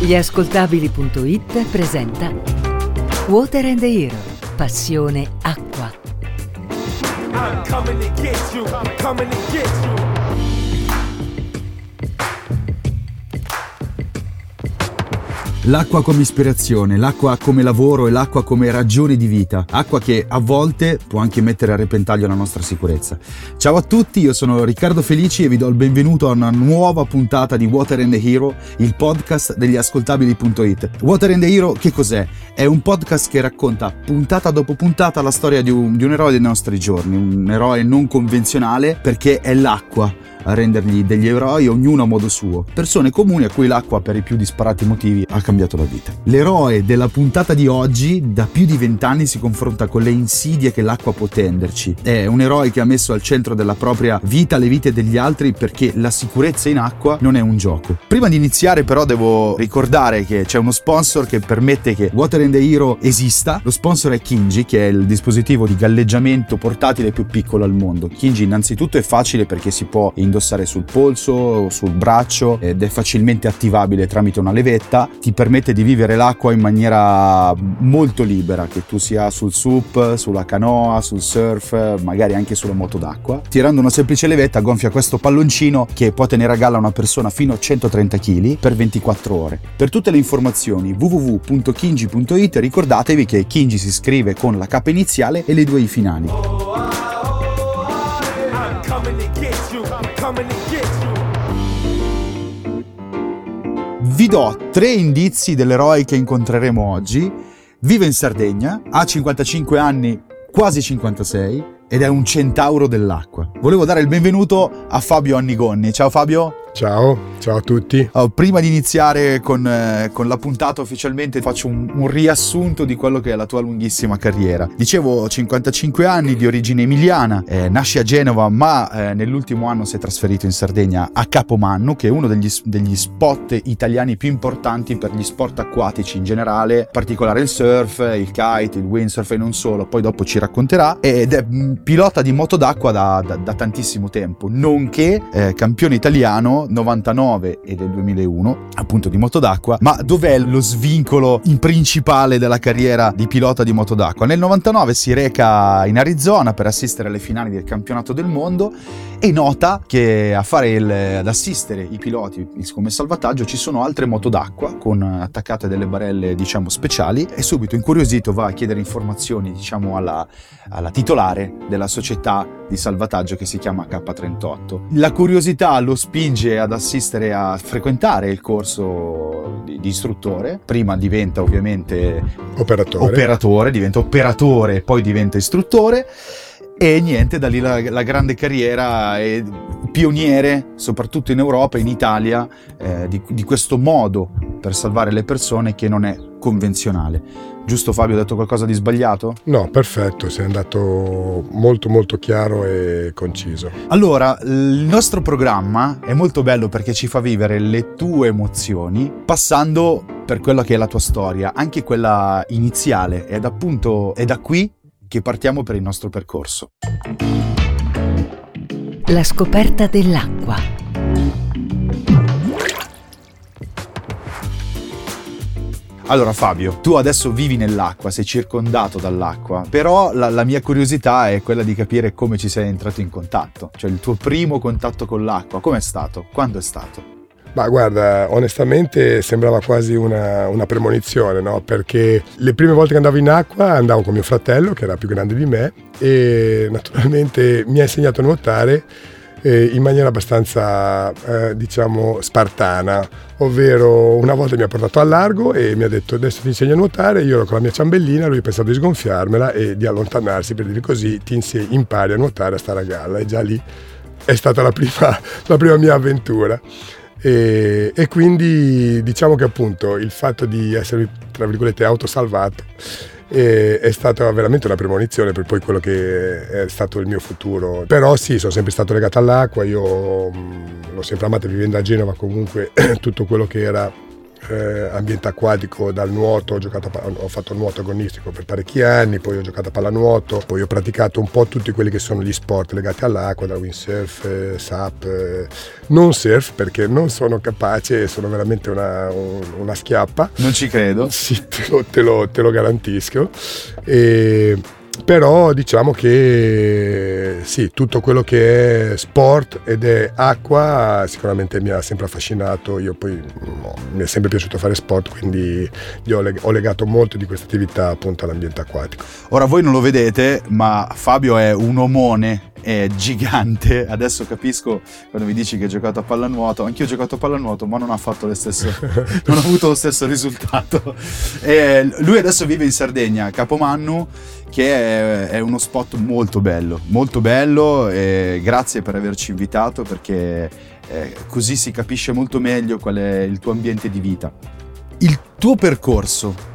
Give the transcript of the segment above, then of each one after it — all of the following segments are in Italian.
Gli presenta Water and the Hero, passione acqua. I'm coming to get you, I'm coming to get you. L'acqua come ispirazione, l'acqua come lavoro e l'acqua come ragione di vita, acqua che a volte può anche mettere a repentaglio la nostra sicurezza. Ciao a tutti, io sono Riccardo Felici e vi do il benvenuto a una nuova puntata di Water and the Hero, il podcast degli ascoltabili.it. Water and the Hero che cos'è? È un podcast che racconta puntata dopo puntata la storia di un, di un eroe dei nostri giorni, un eroe non convenzionale perché è l'acqua a rendergli degli eroi, ognuno a modo suo. Persone comuni a cui l'acqua, per i più disparati motivi, ha cambiato la vita. L'eroe della puntata di oggi, da più di vent'anni, si confronta con le insidie che l'acqua può tenderci. È un eroe che ha messo al centro della propria vita le vite degli altri perché la sicurezza in acqua non è un gioco. Prima di iniziare, però, devo ricordare che c'è uno sponsor che permette che Water and the Hero esista. Lo sponsor è Kinji, che è il dispositivo di galleggiamento portatile più piccolo al mondo. Kinji, innanzitutto, è facile perché si può in indossare sul polso o sul braccio ed è facilmente attivabile tramite una levetta, ti permette di vivere l'acqua in maniera molto libera, che tu sia sul sup, sulla canoa, sul surf, magari anche sulla moto d'acqua. Tirando una semplice levetta gonfia questo palloncino che può tenere a galla una persona fino a 130 kg per 24 ore. Per tutte le informazioni www.kinji.it ricordatevi che Kinji si scrive con la K iniziale e le due I finali. Vi do tre indizi dell'eroe che incontreremo oggi. Vive in Sardegna, ha 55 anni, quasi 56, ed è un centauro dell'acqua. Volevo dare il benvenuto a Fabio Annigonni. Ciao Fabio. Ciao, ciao a tutti. Oh, prima di iniziare con, eh, con, la puntata ufficialmente faccio un, un, riassunto di quello che è la tua lunghissima carriera. Dicevo 55 anni di origine emiliana, eh, nasci a Genova ma eh, nell'ultimo anno si è trasferito in Sardegna a Capomanno che è uno degli, degli, spot italiani più importanti per gli sport acquatici in generale, in particolare il surf, il kite, il windsurf e non solo, poi dopo ci racconterà ed è mm, pilota di moto d'acqua da, da, da tantissimo tempo, nonché eh, campione italiano 99 e del 2001, appunto di moto d'acqua, ma dov'è lo svincolo in principale della carriera di pilota di moto d'acqua? Nel 99 si reca in Arizona per assistere alle finali del campionato del mondo e nota che a fare il, ad assistere i piloti come salvataggio ci sono altre moto d'acqua con attaccate delle barelle diciamo speciali e subito incuriosito va a chiedere informazioni diciamo alla, alla titolare della società di salvataggio che si chiama K38. La curiosità lo spinge ad assistere a frequentare il corso di, di istruttore, prima diventa ovviamente operatore. operatore, diventa operatore, poi diventa istruttore e niente, da lì la, la grande carriera e pioniere, soprattutto in Europa e in Italia, eh, di, di, questo modo per salvare le persone che non è convenzionale. Giusto Fabio, ho detto qualcosa di sbagliato? No, perfetto, sei andato molto molto chiaro e conciso. Allora, il nostro programma è molto bello perché ci fa vivere le tue emozioni passando per quella che è la tua storia, anche quella iniziale, ed appunto è da qui che partiamo per il nostro percorso. La scoperta dell'acqua. Allora Fabio, tu adesso vivi nell'acqua, sei circondato dall'acqua, però la, la, mia curiosità è quella di capire come ci sei entrato in contatto, cioè il tuo primo contatto con l'acqua, com'è stato? Quando è stato? Ma guarda, onestamente sembrava quasi una, una premonizione, no? Perché le prime volte che andavo in acqua andavo con mio fratello, che era più grande di me, e naturalmente mi ha insegnato a nuotare eh, in maniera abbastanza, eh, diciamo, spartana, ovvero una volta mi ha portato al largo e mi ha detto adesso ti insegno a nuotare, io ero con la mia ciambellina, lui ha pensato di sgonfiarmela e di allontanarsi per dire così ti insegni, impari a nuotare, a stare a galla e già lì è stata la prima, la prima mia avventura. E, e, quindi diciamo che appunto il fatto di essere tra virgolette autosalvato eh, è stata veramente una premonizione per poi quello che è stato il mio futuro. Però sì, sono sempre stato legato all'acqua, io mh, l'ho sempre amata vivendo a Genova comunque tutto quello che era eh, ambiente acquatico dal nuoto, ho, giocato, ho fatto nuoto agonistico per parecchi anni, poi ho giocato a pallanuoto, poi ho praticato un po' tutti quelli che sono gli sport legati all'acqua, da windsurf, eh, SAP, eh, non surf perché non sono capace, sono veramente una, una schiappa. Non ci credo. Sì, te lo, te lo, te lo garantisco. E però diciamo che sì, tutto quello che è sport ed è acqua sicuramente mi ha sempre affascinato, io poi no, mi è sempre piaciuto fare sport, quindi ho legato molto di questa attività appunto all'ambiente acquatico. Ora voi non lo vedete, ma Fabio è un omone è gigante. Adesso capisco quando mi dici che hai giocato a pallanuoto. Anch'io ho giocato a pallanuoto, ma non ha fatto lo stesso, non ho avuto lo stesso risultato. E lui adesso vive in Sardegna, a Capomannu, che è, è, uno spot molto bello, molto bello. E grazie per averci invitato perché eh, così si capisce molto meglio qual è il tuo ambiente di vita. Il tuo percorso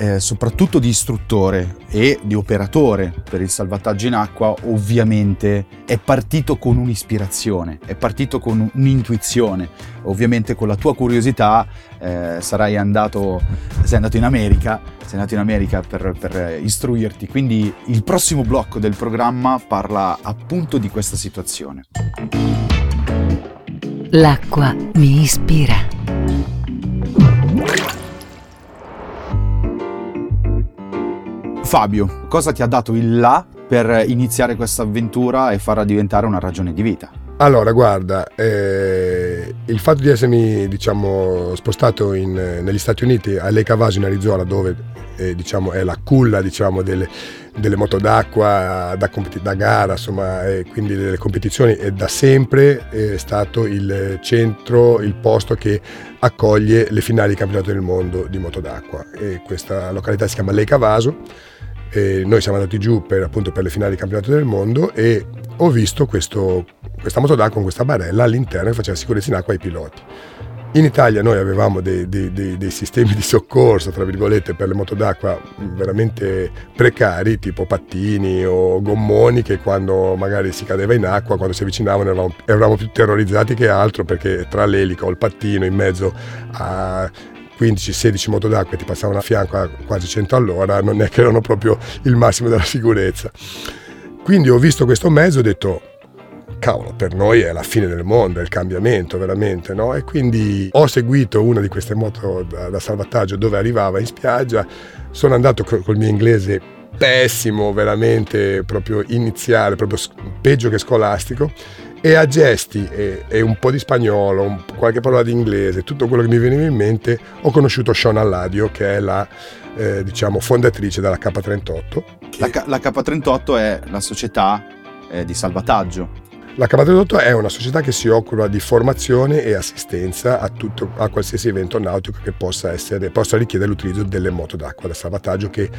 eh, soprattutto di istruttore e di operatore per il salvataggio in acqua, ovviamente è partito con un'ispirazione, è partito con un'intuizione. Ovviamente con la tua curiosità eh, sarai andato, sei andato in America, sei andato in America per, per istruirti, quindi il prossimo blocco del programma parla appunto di questa situazione. L'acqua mi ispira. Fabio, cosa ti ha dato il là per iniziare questa avventura e farla diventare una ragione di vita? Allora, guarda, eh, il fatto di essermi diciamo, spostato in, negli Stati Uniti a Lake Havasu in Arizona, dove eh, diciamo, è la culla diciamo, delle, delle, moto d'acqua da, da gara, insomma, e quindi delle competizioni, è da sempre è stato il centro, il posto che accoglie le finali di campionato del mondo di moto d'acqua. E questa località si chiama Lake Havasu e noi siamo andati giù per, appunto, per le finali di campionato del mondo e ho visto questo, questa moto d'acqua con questa barella all'interno che faceva sicurezza in acqua ai piloti. In Italia noi avevamo dei, dei, dei, dei, sistemi di soccorso, tra virgolette, per le moto d'acqua veramente precari, tipo pattini o gommoni che quando magari si cadeva in acqua, quando si avvicinavano eravamo, eravamo più terrorizzati che altro perché tra l'elica o il pattino in mezzo a 15-16 moto d'acqua e ti passavano a fianco a quasi 100 all'ora, non è che erano proprio il massimo della sicurezza. Quindi ho visto questo mezzo e ho detto, cavolo, per noi è la fine del mondo, è il cambiamento veramente, no? E quindi ho seguito una di queste moto da, da salvataggio dove arrivava in spiaggia, sono andato col, col mio inglese pessimo, veramente proprio iniziale, proprio peggio che scolastico e a gesti e, e, un po' di spagnolo, un, qualche parola di inglese, tutto quello che mi veniva in mente, ho conosciuto Sean Alladio che è la eh, diciamo, fondatrice della K38. La, K- la K38 è la società eh, di salvataggio. La K38 è una società che si occupa di formazione e assistenza a, tutto, a qualsiasi evento nautico che possa, essere, possa richiedere l'utilizzo delle moto d'acqua da salvataggio che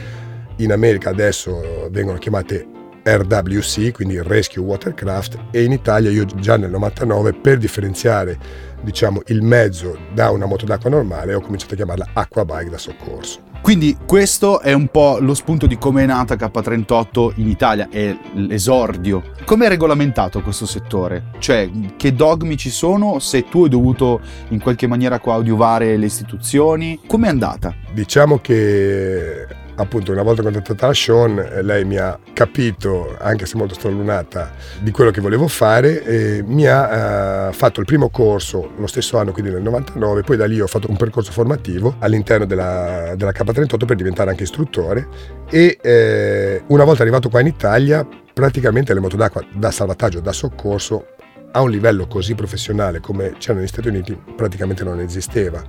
in America adesso vengono chiamate RWC, quindi Rescue Watercraft, e in Italia io già nel 99 per differenziare diciamo, il mezzo da una moto d'acqua normale ho cominciato a chiamarla Aqua Bike da soccorso. Quindi questo è un po' lo spunto di come è nata K38 in Italia, è l'esordio. Come è regolamentato questo settore? Cioè, che dogmi ci sono? Se tu hai dovuto in qualche maniera coadiuvare le istituzioni, come è andata? Diciamo che appunto una volta contattata la Sean eh, lei mi ha capito anche se molto stralunata di quello che volevo fare e mi ha uh, fatto il primo corso lo stesso anno quindi nel 99 poi da lì ho fatto un percorso formativo all'interno della, della K38 per diventare anche istruttore e eh, una volta arrivato qua in Italia praticamente le moto d'acqua da salvataggio da soccorso a un livello così professionale come c'era negli Stati Uniti praticamente non esisteva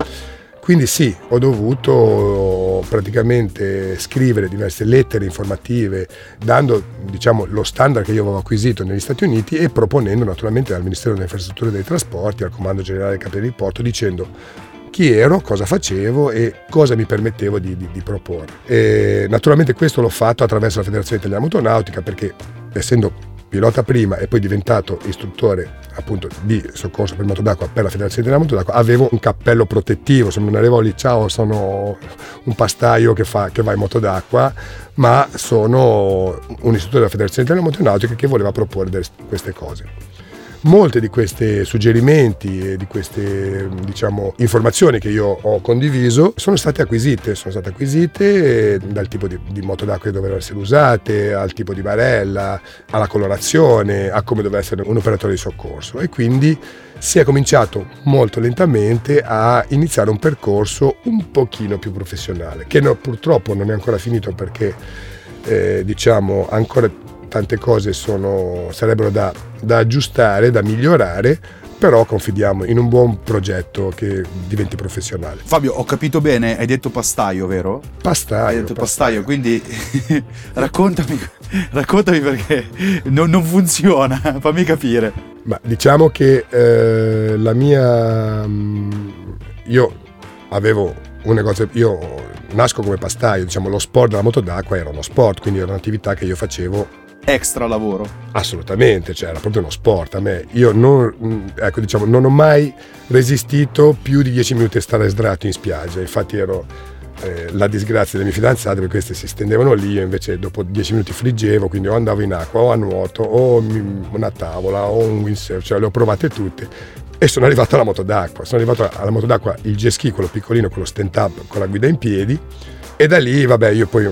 quindi sì, ho dovuto praticamente scrivere diverse lettere informative, dando diciamo, lo standard che io avevo acquisito negli Stati Uniti e proponendo naturalmente al Ministero delle Infrastrutture e dei Trasporti, al Comando Generale dei Capitani di Porto, dicendo chi ero, cosa facevo e cosa mi permettevo di, di, di proporre. E naturalmente questo l'ho fatto attraverso la Federazione Italiana Motonautica perché essendo pilota prima e poi diventato istruttore appunto di soccorso per moto d'acqua per la Federazione della Moto d'acqua, avevo un cappello protettivo, se non arrivo lì, ciao, sono un pastaio che, fa, che va in moto d'acqua, ma sono un istruttore della Federazione della Motonautica che voleva proporre queste cose. Molti di questi suggerimenti e di queste diciamo, informazioni che io ho condiviso sono state acquisite, sono state acquisite dal tipo di, di moto d'acqua che dovevano essere usate, al tipo di barella, alla colorazione, a come doveva essere un operatore di soccorso. E quindi si è cominciato molto lentamente a iniziare un percorso un pochino più professionale, che no, purtroppo non è ancora finito perché eh, diciamo ancora tante cose sono, sarebbero da, da aggiustare, da migliorare, però confidiamo in un buon progetto che diventi professionale. Fabio, ho capito bene, hai detto pastaio, vero? Pastaio. Hai detto pastaio, pastaio quindi raccontami, raccontami perché non, non, funziona, fammi capire. Ma diciamo che eh, la mia... Mm, io avevo un negozio, io nasco come pastaio, diciamo lo sport della moto d'acqua era uno sport, quindi era un'attività che io facevo extra lavoro. Assolutamente, cioè era proprio uno sport a me. Io non, mm, ecco, diciamo, non ho mai resistito più di 10 minuti a stare sdraiato in spiaggia, infatti ero eh, la disgrazia delle mie fidanzate perché queste si stendevano lì, io invece dopo 10 minuti friggevo, quindi o andavo in acqua o a nuoto o una tavola o un windsurf, cioè le ho provate tutte. E sono arrivato alla moto d'acqua, sono arrivato alla moto d'acqua, il jet ski, quello piccolino, quello stand up con la guida in piedi, e da lì, vabbè, io poi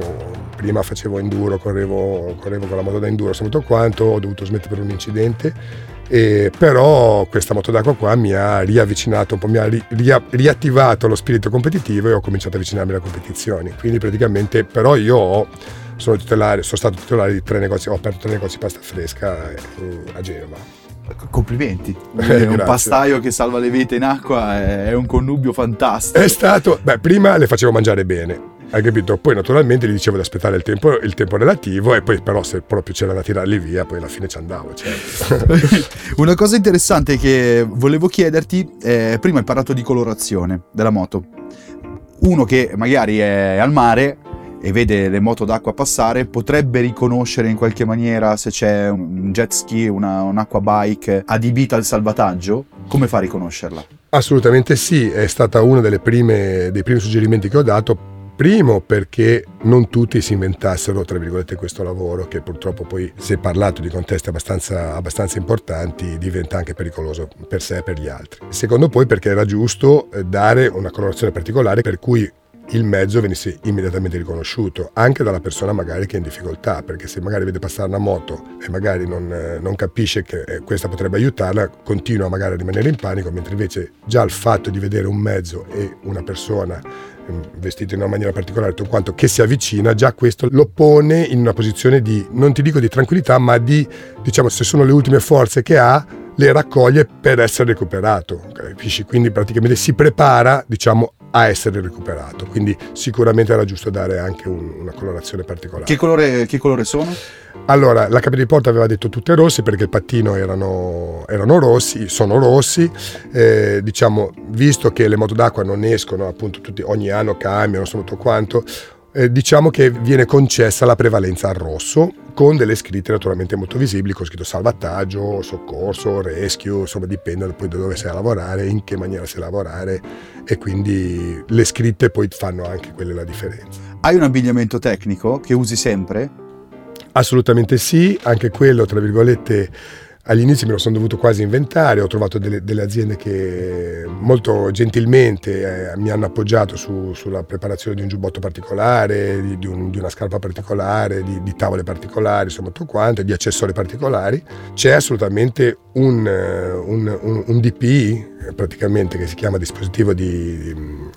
prima facevo enduro, correvo, correvo con la moto da enduro, tutto quanto, ho dovuto smettere per un incidente, e, però questa moto d'acqua qua mi ha riavvicinato un po', mi ha ri, ria, riattivato lo spirito competitivo e ho cominciato a avvicinarmi alle competizioni. Quindi praticamente, però io ho, sono, titolare, sono stato titolare di tre negozi, ho aperto tre negozi di pasta fresca eh, a Genova complimenti. Eh, un pastaio che salva le vite in acqua è un connubio fantastico. È stato, beh, prima le facevo mangiare bene. Hai capito? Poi naturalmente gli dicevo di aspettare il tempo, il tempo relativo e poi però se proprio c'era da tirarli via poi alla fine ci andavo. Certo. Una cosa interessante che volevo chiederti, eh, prima hai parlato di colorazione della moto. Uno che magari è al mare e vede le moto d'acqua passare, potrebbe riconoscere in qualche maniera se c'è un jet ski, una, un'acqua bike adibita al salvataggio? Come fa a riconoscerla? Assolutamente sì, è stata uno dei primi suggerimenti che ho dato Primo perché non tutti si inventassero, tra virgolette, questo lavoro che purtroppo poi, se parlato di contesti abbastanza, abbastanza importanti, diventa anche pericoloso per sé e per gli altri. Secondo poi perché era giusto eh, dare una colorazione particolare per cui il mezzo venisse immediatamente riconosciuto anche dalla persona magari che è in difficoltà perché se magari vede passare una moto e magari non, eh, non capisce che eh, questa potrebbe aiutarla continua magari a rimanere in panico mentre invece già il fatto di vedere un mezzo e una persona vestito in una maniera particolare, tutto quanto, che si avvicina, già questo lo pone in una posizione di, non ti dico di tranquillità, ma di, diciamo, se sono le ultime forze che ha, le raccoglie per essere recuperato. Capisci? Quindi praticamente si prepara, diciamo, a essere recuperato. Quindi sicuramente era giusto dare anche un, una colorazione particolare. Che colore, che colore sono? Allora, la cabina di porta aveva detto tutte rosse perché il pattino erano, erano rossi, sono rossi. Eh, diciamo, visto che le moto d'acqua non escono, appunto, tutti, ogni anno cambiano, sono tutto quanto, eh, diciamo che viene concessa la prevalenza al rosso con delle scritte naturalmente molto visibili con scritto salvataggio, soccorso, rescue, insomma dipende poi da dove sei a lavorare, in che maniera sei a lavorare e quindi le scritte poi fanno anche quelle la differenza. Hai un abbigliamento tecnico che usi sempre? Assolutamente sì, anche quello tra virgolette All'inizio me lo sono dovuto quasi inventare, ho trovato delle, delle aziende che molto gentilmente eh, mi hanno appoggiato su, sulla preparazione di un giubbotto particolare, di, di, un, di una scarpa particolare, di, di, tavole particolari, insomma tutto quanto, di accessori particolari. C'è assolutamente un, eh, un, un, un DPI, praticamente, che si chiama dispositivo di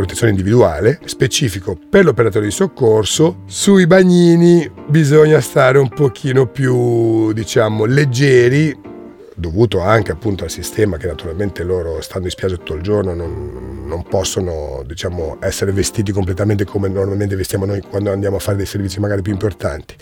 protezione individuale specifico per l'operatore di soccorso. Sui bagnini bisogna stare un pochino più, diciamo, leggeri dovuto anche appunto al sistema che naturalmente loro stando in spiaggia tutto il giorno non, non possono diciamo, essere vestiti completamente come normalmente vestiamo noi quando andiamo a fare dei servizi magari più importanti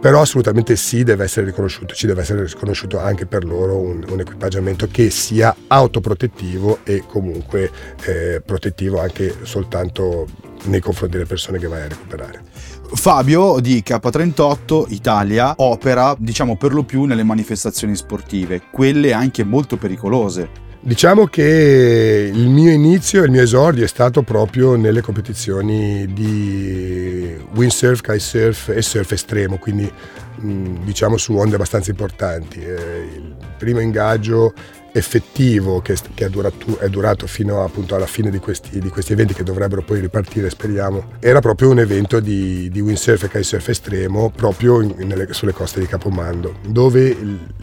però assolutamente sì deve essere riconosciuto ci deve essere riconosciuto anche per loro un, un equipaggiamento che sia autoprotettivo e comunque eh, protettivo anche soltanto nei confronti delle persone che vai a recuperare Fabio di K38 Italia opera, diciamo per lo più nelle manifestazioni sportive, quelle anche molto pericolose. Diciamo che il mio inizio, il mio esordio è stato proprio nelle competizioni di windsurf, kitesurf e surf estremo, quindi diciamo su onde abbastanza importanti. Eh, il primo ingaggio effettivo che, che è, durato, è, durato, fino appunto alla fine di questi, di questi, eventi che dovrebbero poi ripartire, speriamo, era proprio un evento di, di windsurf e kitesurf estremo proprio in, nelle, sulle coste di Capomando, dove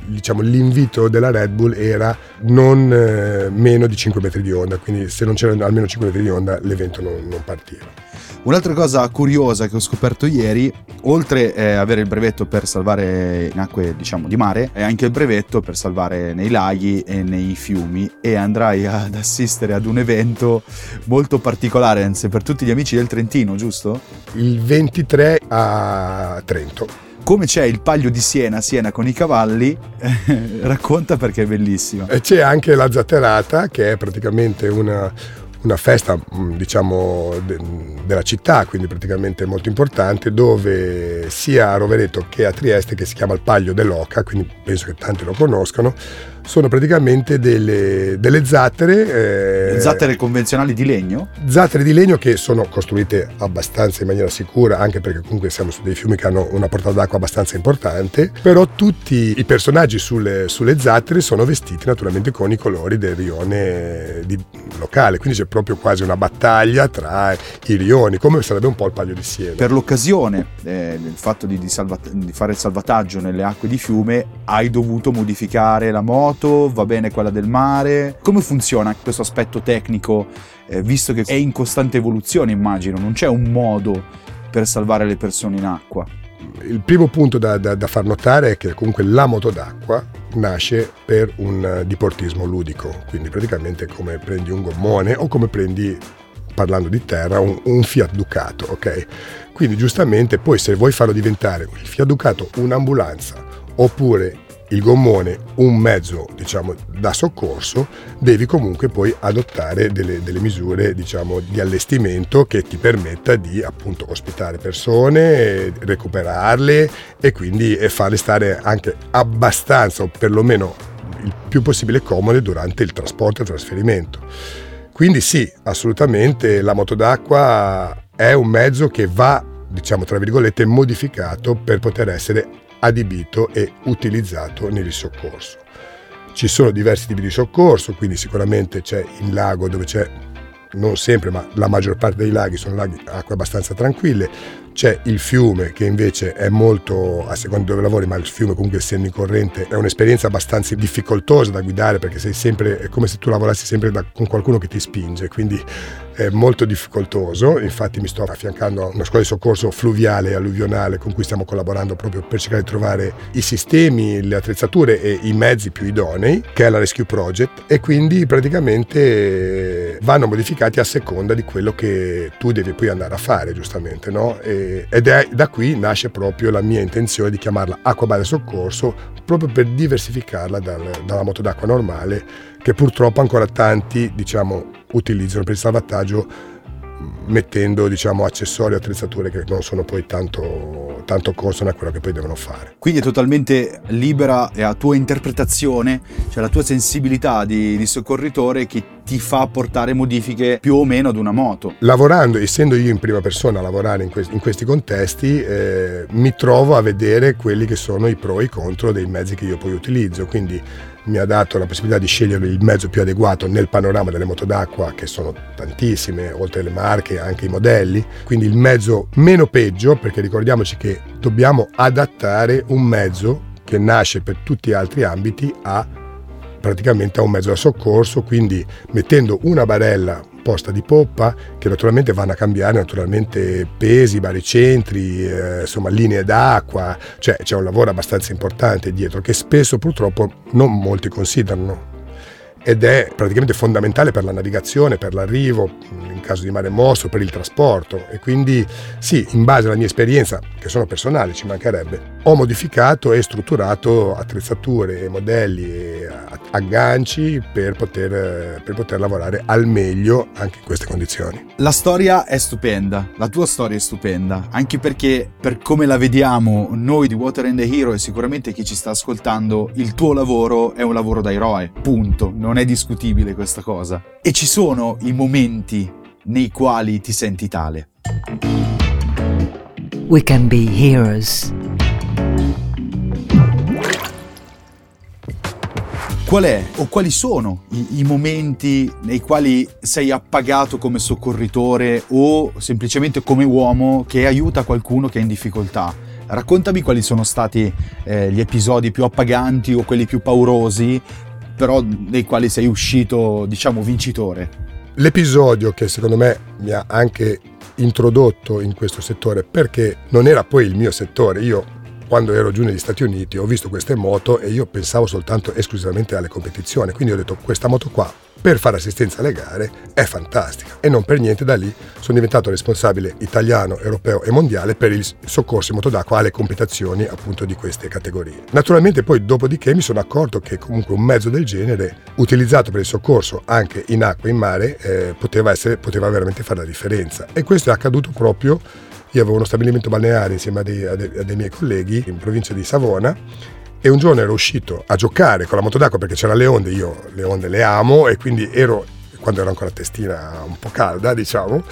diciamo, l'invito della Red Bull era non eh, meno di 5 metri di onda, quindi se non c'erano almeno 5 metri di onda l'evento non, non partiva. Un'altra cosa curiosa che ho scoperto ieri, oltre a eh, avere il brevetto per salvare in acque diciamo di mare, è anche il brevetto per salvare nei laghi e nei fiumi e andrai ad assistere ad un evento molto particolare, anzi per tutti gli amici del Trentino, giusto? Il 23 a Trento come c'è il Paglio di Siena, Siena con i cavalli, racconta perché è bellissimo. E c'è anche la Zatterata, che è praticamente una, una festa mm, diciamo de, della città, quindi praticamente molto importante, dove sia a Rovereto che a Trieste, che si chiama il Paglio dell'Oca, quindi penso che tanti lo conoscono, sono praticamente delle, delle zattere. Eh, zattere convenzionali di legno? Zattere di legno che sono costruite abbastanza in maniera sicura, anche perché comunque siamo su dei fiumi che hanno una portata d'acqua abbastanza importante, però tutti i personaggi sulle, sulle zattere sono vestiti naturalmente con i colori del rione di, locale, quindi c'è proprio quasi una battaglia tra i rioni, come sarebbe un po' il Paglio di Siena. Per l'occasione eh, del fatto di, di, salvat- di fare il salvataggio nelle acque di fiume, hai dovuto modificare la moto? Moto, va bene quella del mare. Come funziona questo aspetto tecnico, eh, visto che è in costante evoluzione, immagino, non c'è un modo per salvare le persone in acqua? Il primo punto da, da, da far notare è che comunque la moto d'acqua nasce per un diportismo ludico, quindi praticamente come prendi un gommone o come prendi parlando di terra, un, un, Fiat Ducato, ok? Quindi giustamente poi se vuoi farlo diventare il Fiat Ducato un'ambulanza oppure il gommone un mezzo diciamo, da soccorso, devi comunque poi adottare delle, delle misure diciamo, di allestimento che ti permetta di appunto ospitare persone, recuperarle e quindi farle stare anche abbastanza o perlomeno il più possibile comode durante il trasporto e il trasferimento. Quindi sì, assolutamente la moto d'acqua è un mezzo che va, diciamo tra virgolette, modificato per poter essere adibito e utilizzato nel soccorso. Ci sono diversi tipi di soccorso, quindi sicuramente c'è il lago dove c'è, non sempre, ma la maggior parte dei laghi sono laghi acque abbastanza tranquille, c'è il fiume che invece è molto, a seconda dove lavori, ma il fiume comunque essendo in corrente è un'esperienza abbastanza difficoltosa da guidare perché sei sempre, è come se tu lavorassi sempre da, con qualcuno che ti spinge, quindi è molto difficoltoso, infatti mi sto affiancando a una scuola di soccorso fluviale e alluvionale con cui stiamo collaborando proprio per cercare di trovare i sistemi, le attrezzature e i mezzi più idonei, che è la Rescue Project, e quindi praticamente vanno modificati a seconda di quello che tu devi poi andare a fare, giustamente, no? e, ed è da qui nasce proprio la mia intenzione di chiamarla acqua base soccorso, proprio per diversificarla dal, dalla moto d'acqua normale, che purtroppo ancora tanti, diciamo, utilizzano per il salvataggio mettendo diciamo, accessori e attrezzature che non sono poi tanto, tanto consone a quello che poi devono fare. Quindi è totalmente libera e a tua interpretazione, cioè la tua sensibilità di, di soccorritore che ti fa portare modifiche più o meno ad una moto. Lavorando, essendo io in prima persona a lavorare in, que- in questi contesti, eh, mi trovo a vedere quelli che sono i pro e i contro dei mezzi che io poi utilizzo. Quindi mi ha dato la possibilità di scegliere il mezzo più adeguato nel panorama delle moto d'acqua, che sono tantissime, oltre alle marche anche i modelli, quindi il mezzo meno peggio, perché ricordiamoci che dobbiamo adattare un mezzo che nasce per tutti gli altri ambiti a praticamente a un mezzo da soccorso, quindi mettendo una barella posta di poppa che naturalmente vanno a cambiare naturalmente pesi, baricentri, eh, insomma linee d'acqua, cioè c'è un lavoro abbastanza importante dietro che spesso purtroppo non molti considerano. Ed è praticamente fondamentale per la navigazione, per l'arrivo, in caso di mare mosso, per il trasporto. E quindi sì, in base alla mia esperienza, che sono personali, ci mancherebbe, ho modificato e strutturato attrezzature, modelli e agganci per poter, per poter lavorare al meglio anche in queste condizioni. La storia è stupenda, la tua storia è stupenda, anche perché per come la vediamo noi di Water and the Hero e sicuramente chi ci sta ascoltando, il tuo lavoro è un lavoro da eroe, punto, non è discutibile questa cosa. E ci sono i momenti nei quali ti senti tale. we can be heroes. Qual è o quali sono i, i, momenti nei quali sei appagato come soccorritore o semplicemente come uomo che aiuta qualcuno che è in difficoltà? Raccontami quali sono stati eh, gli episodi più appaganti o quelli più paurosi, però nei quali sei uscito, diciamo, vincitore. L'episodio che secondo me mi ha anche introdotto in questo settore perché non era poi il mio settore, io quando ero giù negli Stati Uniti ho visto queste moto e io pensavo soltanto esclusivamente alle competizioni, quindi ho detto questa moto qua per fare assistenza alle gare è fantastica. E non per niente da lì sono diventato responsabile italiano, europeo e mondiale per il soccorso in moto d'acqua alle competizioni appunto di queste categorie. Naturalmente poi dopodiché mi sono accorto che comunque un mezzo del genere utilizzato per il soccorso anche in acqua e in mare eh, poteva, essere, poteva veramente fare la differenza. E questo è accaduto proprio io avevo uno stabilimento balneare insieme a dei, a dei, a dei miei colleghi in provincia di Savona e un giorno ero uscito a giocare con la moto d'acqua perché c'erano le onde, io le onde le amo e quindi ero quando ero ancora testina un po' calda, diciamo,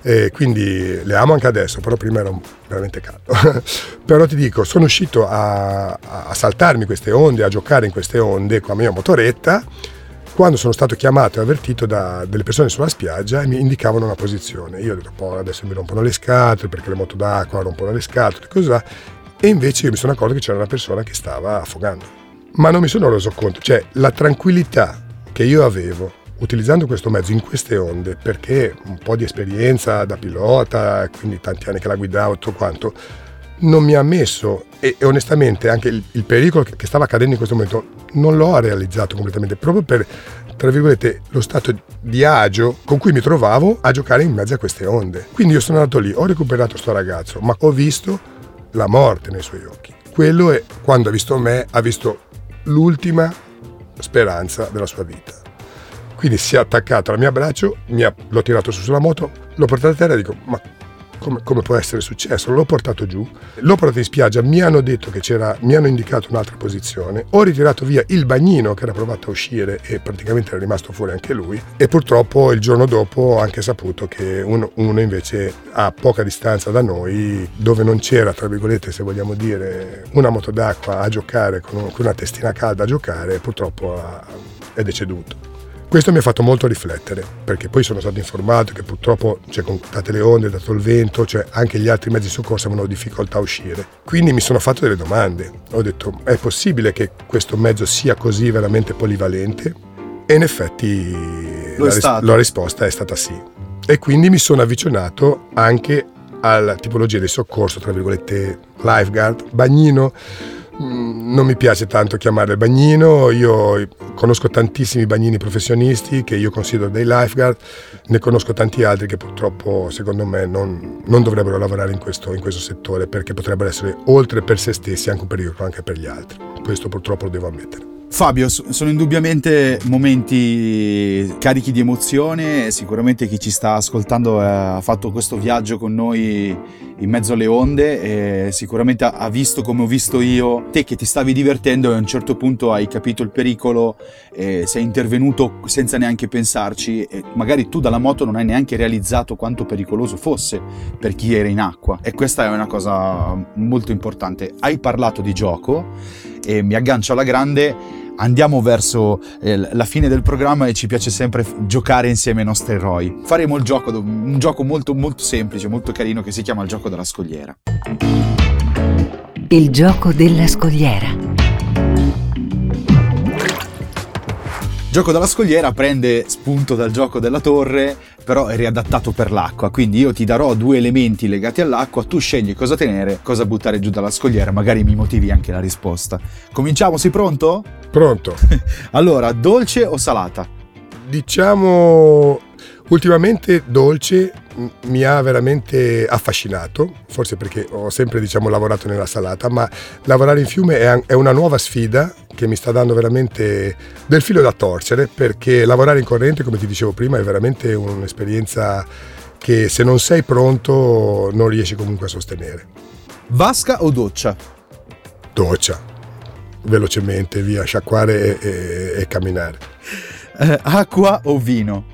e quindi le amo anche adesso, però prima era veramente caldo. però ti dico, sono uscito a, a, saltarmi queste onde, a giocare in queste onde con la mia motoretta, quando sono stato chiamato e avvertito da delle persone sulla spiaggia e mi indicavano una posizione. Io ho detto, poi adesso mi rompono le scatole perché le moto d'acqua rompono le scatole, cosa e invece io mi sono accorto che c'era una persona che stava affogando. Ma non mi sono reso conto, cioè la tranquillità che io avevo utilizzando questo mezzo in queste onde, perché un po' di esperienza da pilota, quindi tanti anni che la guidavo e tutto quanto, non mi ha messo e, e onestamente anche il, il, pericolo che, che stava accadendo in questo momento non l'ho realizzato completamente, proprio per, tra virgolette, lo stato di agio con cui mi trovavo a giocare in mezzo a queste onde. Quindi io sono andato lì, ho recuperato sto ragazzo, ma ho visto la morte nei suoi occhi. Quello è, quando ha visto me, ha visto l'ultima speranza della sua vita. Quindi si è attaccato al mio abbraccio, ha, l'ho tirato su sulla moto, l'ho portato a terra e dico, ma come, come, può essere successo? L'ho portato giù, l'ho portato in spiaggia, mi hanno detto che c'era, mi hanno indicato un'altra posizione, ho ritirato via il bagnino che era provato a uscire e praticamente era rimasto fuori anche lui e purtroppo il giorno dopo ho anche saputo che uno, uno invece a poca distanza da noi, dove non c'era, tra virgolette, se vogliamo dire, una moto d'acqua a giocare, con, una testina calda a giocare, purtroppo ha, è deceduto. Questo mi ha fatto molto riflettere, perché poi sono stato informato che purtroppo, cioè, con date le onde, dato il vento, cioè, anche gli altri mezzi di soccorso avevano difficoltà a uscire. Quindi mi sono fatto delle domande. Ho detto, è possibile che questo mezzo sia così veramente polivalente? E in effetti la, la risposta è stata sì. E quindi mi sono avvicinato anche alla tipologia di soccorso, tra virgolette, lifeguard, bagnino, non mi piace tanto chiamare bagnino, io conosco tantissimi bagnini professionisti che io considero dei lifeguard, ne conosco tanti altri che purtroppo secondo me non, non dovrebbero lavorare in questo, in questo, settore perché potrebbero essere oltre per se stessi anche un pericolo anche per gli altri. Questo purtroppo lo devo ammettere. Fabio, sono indubbiamente momenti carichi di emozione, sicuramente chi ci sta ascoltando eh, ha fatto questo viaggio con noi in mezzo alle onde e sicuramente ha visto come ho visto io te che ti stavi divertendo e a un certo punto hai capito il pericolo e sei intervenuto senza neanche pensarci e magari tu dalla moto non hai neanche realizzato quanto pericoloso fosse per chi era in acqua e questa è una cosa molto importante. Hai parlato di gioco e mi aggancio alla grande andiamo verso eh, la fine del programma e ci piace sempre giocare insieme ai nostri eroi. Faremo il gioco, un gioco molto molto semplice, molto carino che si chiama il gioco della scogliera. Il gioco della scogliera. Gioco della scogliera prende spunto dal gioco della torre, però è riadattato per l'acqua, quindi io ti darò due elementi legati all'acqua, tu scegli cosa tenere, cosa buttare giù dalla scogliera, magari mi motivi anche la risposta. Cominciamo, sei pronto? Pronto. allora, dolce o salata? Diciamo ultimamente dolce mi ha veramente affascinato, forse perché ho sempre diciamo, lavorato nella salata, ma lavorare in fiume è, una nuova sfida che mi sta dando veramente del filo da torcere, perché lavorare in corrente, come ti dicevo prima, è veramente un'esperienza che se non sei pronto non riesci comunque a sostenere. Vasca o doccia? Doccia, velocemente, via, sciacquare e, e, e camminare. Eh, acqua o vino?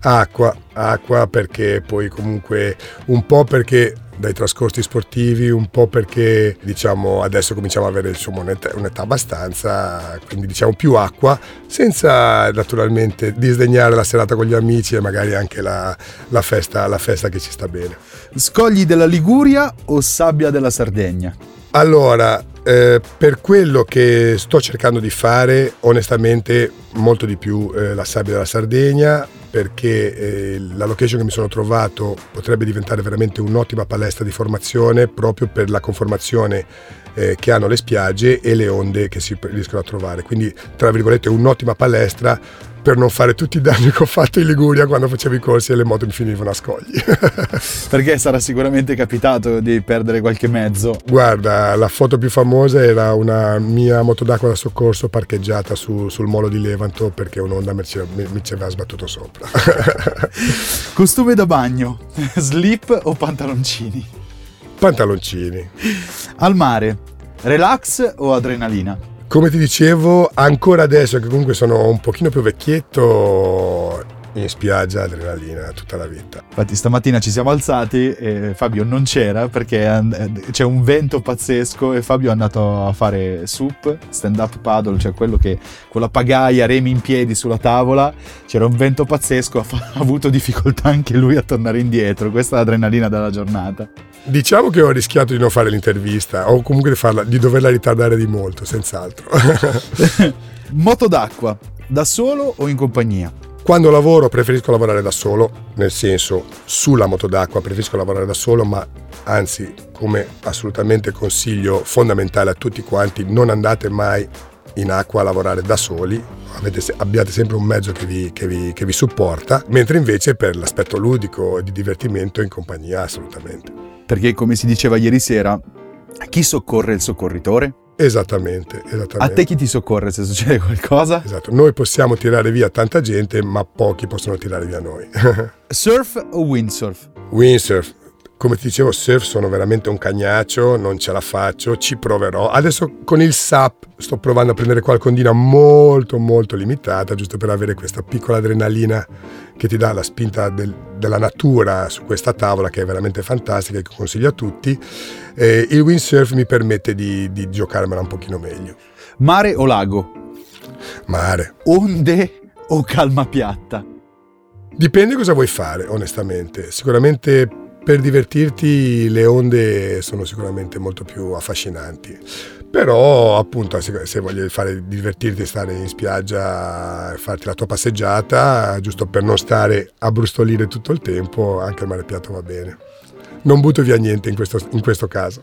Acqua, acqua perché poi comunque un po' perché dai trascorsi sportivi, un po' perché diciamo adesso cominciamo ad avere insomma, un'età, un'età abbastanza, quindi diciamo più acqua, senza naturalmente disdegnare la serata con gli amici e magari anche la, la, festa, la festa che ci sta bene. Scogli della Liguria o sabbia della Sardegna? Allora, eh, per quello che sto cercando di fare, onestamente molto di più eh, la sabbia della Sardegna, perché eh, la location che mi sono trovato potrebbe diventare veramente un'ottima palestra di formazione proprio per la conformazione eh, che hanno le spiagge e le onde che si riescono a trovare. Quindi, tra virgolette, un'ottima palestra per non fare tutti i danni che ho fatto in Liguria quando facevo i corsi e le moto mi finivano a scogli. Perché sarà sicuramente capitato di perdere qualche mezzo. Guarda, la foto più famosa era una mia moto d'acqua da soccorso parcheggiata su, sul molo di Levanto perché un'onda mi mi ci aveva sbattuto sopra. Costume da bagno, slip o pantaloncini? Pantaloncini. Al mare, relax o adrenalina? Come ti dicevo, ancora adesso che comunque sono un pochino più vecchietto, in spiaggia, adrenalina tutta la vita. Infatti stamattina ci siamo alzati e Fabio non c'era perché c'è un vento pazzesco e Fabio è andato a fare SUP, stand up paddle, cioè quello che con la pagaia remi in piedi sulla tavola, c'era un vento pazzesco, ha, avuto difficoltà anche lui a tornare indietro, questa è l'adrenalina della giornata. Diciamo che ho rischiato di non fare l'intervista o comunque di, farla, di doverla ritardare di molto, senz'altro. Moto d'acqua, da solo o in compagnia? Quando lavoro preferisco lavorare da solo, nel senso sulla moto d'acqua preferisco lavorare da solo, ma anzi come assolutamente consiglio fondamentale a tutti quanti, non andate mai in acqua a lavorare da soli, avete, abbiate sempre un mezzo che vi, che, vi, che vi supporta, mentre invece per l'aspetto ludico e di divertimento in compagnia assolutamente perché come si diceva ieri sera, chi soccorre il soccorritore? Esattamente, esattamente. A te chi ti soccorre se succede qualcosa? Esatto, noi possiamo tirare via tanta gente, ma pochi possono tirare via noi. surf o windsurf? Windsurf, come ti dicevo, surf sono veramente un cagnaccio, non ce la faccio, ci proverò. Adesso con il SAP sto provando a prendere qualcondina molto molto limitata, giusto per avere questa piccola adrenalina che ti dà la spinta del, della natura su questa tavola che è veramente fantastica e che consiglio a tutti. Eh, il windsurf mi permette di, di giocarmela un pochino meglio. Mare o lago? Mare. Onde o calma piatta? Dipende cosa vuoi fare, onestamente. Sicuramente per divertirti le onde sono sicuramente molto più affascinanti. Però appunto se, voglio fare divertirti, stare in spiaggia, farti la tua passeggiata, giusto per non stare a brustolire tutto il tempo, anche il mare piatto va bene non butto via niente in questo, in questo, caso.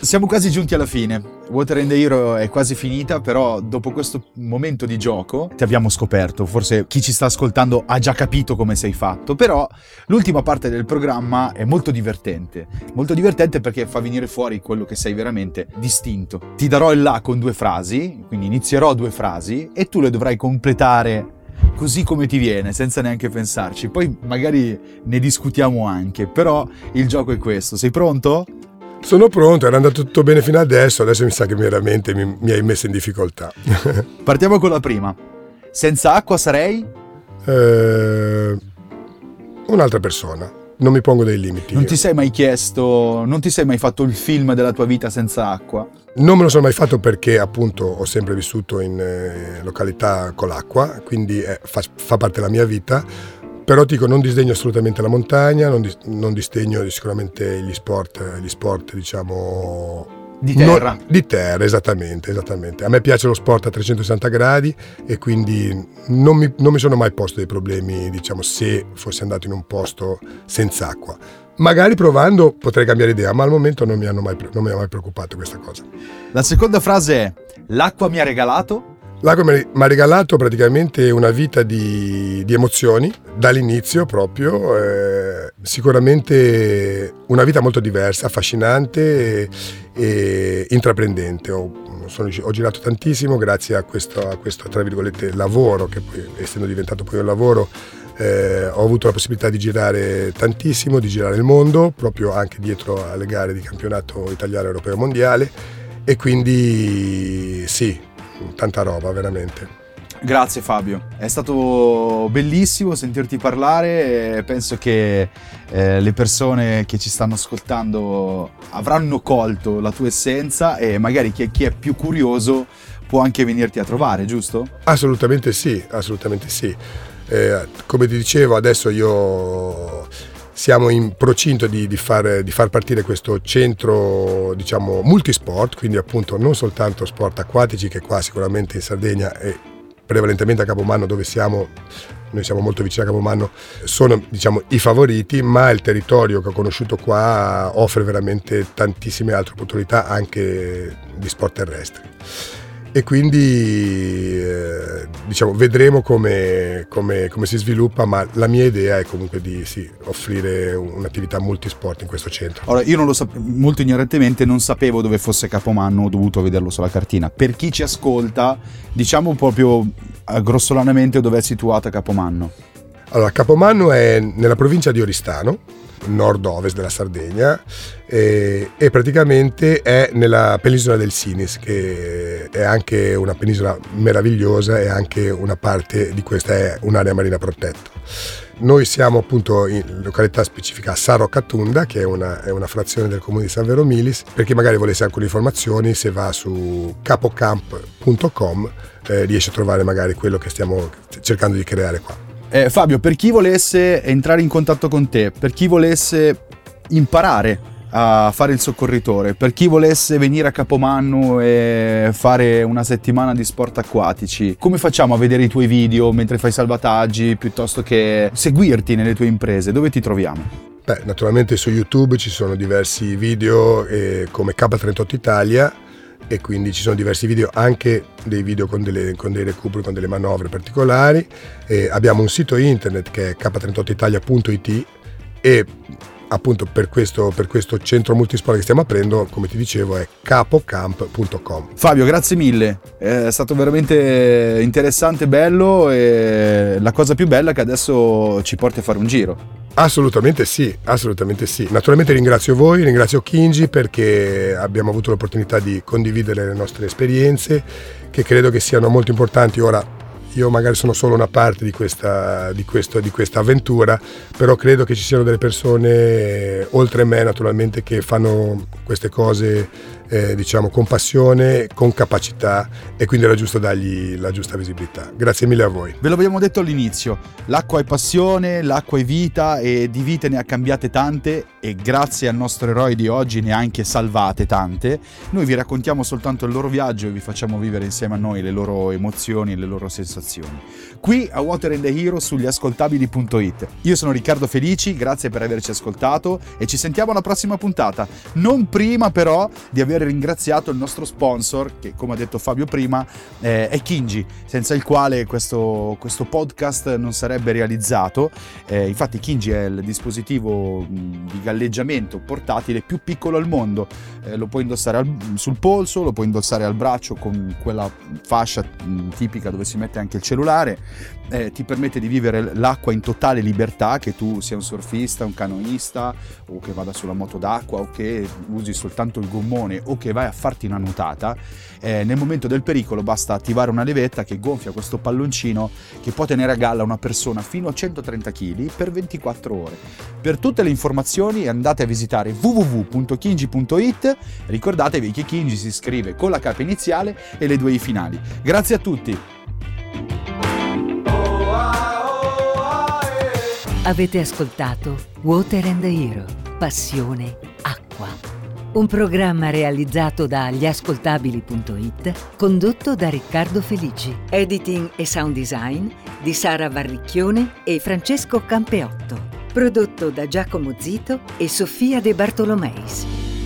Siamo quasi giunti alla fine. Water and Hero è quasi finita, però dopo questo momento di gioco ti abbiamo scoperto. Forse chi ci sta ascoltando ha già capito come sei fatto, però l'ultima parte del programma è molto divertente. Molto divertente perché fa venire fuori quello che sei veramente distinto. Ti darò il là con due frasi, quindi inizierò due frasi e tu le dovrai completare così come ti viene, senza neanche pensarci. Poi magari ne discutiamo anche, però il gioco è questo. Sei pronto? Sono pronto, era andato tutto bene fino adesso, adesso mi sa che veramente mi, mi hai messo in difficoltà. Partiamo con la prima. Senza acqua sarei? Eh, un'altra persona. Non mi pongo dei limiti. Non io. ti sei mai chiesto, non ti sei mai fatto il film della tua vita senza acqua? Non me lo sono mai fatto perché appunto ho sempre vissuto in eh, località con l'acqua, quindi eh, fa, fa, parte della mia vita, però dico non disdegno assolutamente la montagna, non, dis, non disdegno sicuramente gli sport, gli sport diciamo di terra. No, di terra, esattamente, esattamente. A me piace lo sport a 360 gradi e quindi non mi, non mi sono mai posto dei problemi, diciamo, se fossi andato in un posto senza acqua. Magari provando potrei cambiare idea, ma al momento non mi, mai, non mi ha mai preoccupato questa cosa. La seconda frase è: L'acqua mi ha regalato? L'acqua mi ha regalato praticamente una vita di, di emozioni, dall'inizio proprio, eh, sicuramente una vita molto diversa, affascinante e, e intraprendente. Ho, sono, ho, girato tantissimo grazie a questo, a questo, lavoro, che poi, essendo diventato poi un lavoro, eh, ho avuto la possibilità di girare tantissimo, di girare il mondo, proprio anche dietro alle gare di campionato italiano, europeo e mondiale e quindi sì, tanta roba veramente. Grazie Fabio, è stato bellissimo sentirti parlare e penso che eh, le persone che ci stanno ascoltando avranno colto la tua essenza e magari chi, chi è più curioso può anche venirti a trovare, giusto? Assolutamente sì, assolutamente sì. Eh, come ti dicevo, adesso io siamo in procinto di, di, far, di, far, partire questo centro diciamo multisport, quindi appunto non soltanto sport acquatici che qua sicuramente in Sardegna e prevalentemente a Capomanno dove siamo, noi siamo molto vicini a Capomanno, sono diciamo, i favoriti, ma il territorio che ho conosciuto qua offre veramente tantissime altre opportunità anche di sport terrestri e quindi eh, diciamo, vedremo come, come, come, si sviluppa, ma la mia idea è comunque di sì, offrire un'attività multisport in questo centro. Ora, io non lo sapevo, molto ignorantemente non sapevo dove fosse Capomanno, ho dovuto vederlo sulla cartina. Per chi ci ascolta, diciamo proprio grossolanamente dove è situata Capomanno. Allora, Capomanno è nella provincia di Oristano, nord-ovest della Sardegna e, e, praticamente è nella penisola del Sinis che è anche una penisola meravigliosa e anche una parte di questa è un'area marina protetta. Noi siamo appunto in località specifica Saro Catunda, che è una, è una, frazione del comune di San Vero Milis. Per chi magari volesse alcune informazioni, se va su capocamp.com eh, riesce a trovare magari quello che stiamo cercando di creare qua. Eh, Fabio, per chi volesse entrare in contatto con te, per chi volesse imparare a fare il soccorritore, per chi volesse venire a Capomanno e fare una settimana di sport acquatici, come facciamo a vedere i tuoi video mentre fai salvataggi piuttosto che seguirti nelle tue imprese? Dove ti troviamo? Beh, naturalmente su YouTube ci sono diversi video eh, come K38 Italia e quindi ci sono diversi video, anche dei video con, delle, con dei recuperi, con delle manovre particolari. E abbiamo un sito internet che è k38italia.it e appunto per questo, per questo, centro multisport che stiamo aprendo, come ti dicevo, è capocamp.com. Fabio, grazie mille, è stato veramente interessante, bello e la cosa più bella è che adesso ci porti a fare un giro. Assolutamente sì, assolutamente sì. Naturalmente ringrazio voi, ringrazio Kinji perché abbiamo avuto l'opportunità di condividere le nostre esperienze che credo che siano molto importanti ora. Io magari sono solo una parte di questa, di, questo, di questa avventura, però credo che ci siano delle persone, oltre me naturalmente, che fanno queste cose eh, diciamo, con passione, con capacità e quindi era giusto dargli la giusta visibilità. Grazie mille a voi. Ve l'abbiamo detto all'inizio, l'acqua è passione, l'acqua è vita e di vite ne ha cambiate tante e grazie al nostro eroe di oggi ne ha anche salvate tante. Noi vi raccontiamo soltanto il loro viaggio e vi facciamo vivere insieme a noi le loro emozioni e le loro sensazioni. Qui a Water and the Hero sugli ascoltabili.it. Io sono Riccardo Felici, grazie per averci ascoltato e ci sentiamo alla prossima puntata. Non prima però di aver ringraziato il nostro sponsor, che come ha detto Fabio prima eh, è Kinji, senza il quale questo, questo podcast non sarebbe realizzato. Eh, infatti Kinji è il dispositivo di galleggiamento portatile più piccolo al mondo, eh, lo puoi indossare al, sul polso, lo puoi indossare al braccio con quella fascia tipica dove si mette anche il cellulare, eh, ti permette di vivere l'acqua in totale libertà, che tu sia un surfista, un canoista o che vada sulla moto d'acqua o che usi soltanto il gommone o che vai a farti una nuotata, eh, nel momento del pericolo basta attivare una levetta che gonfia questo palloncino che può tenere a galla una persona fino a 130 kg per 24 ore. Per tutte le informazioni andate a visitare www.kinji.it, ricordatevi che Kinji si scrive con la K iniziale e le due I finali. Grazie a tutti! Avete ascoltato Water and Hero, passione acqua. Un programma realizzato da gliascoltabili.it, condotto da Riccardo Felici. Editing e sound design di Sara Varricchione e Francesco Campeotto. Prodotto da Giacomo Zito e Sofia De Bartolomeis.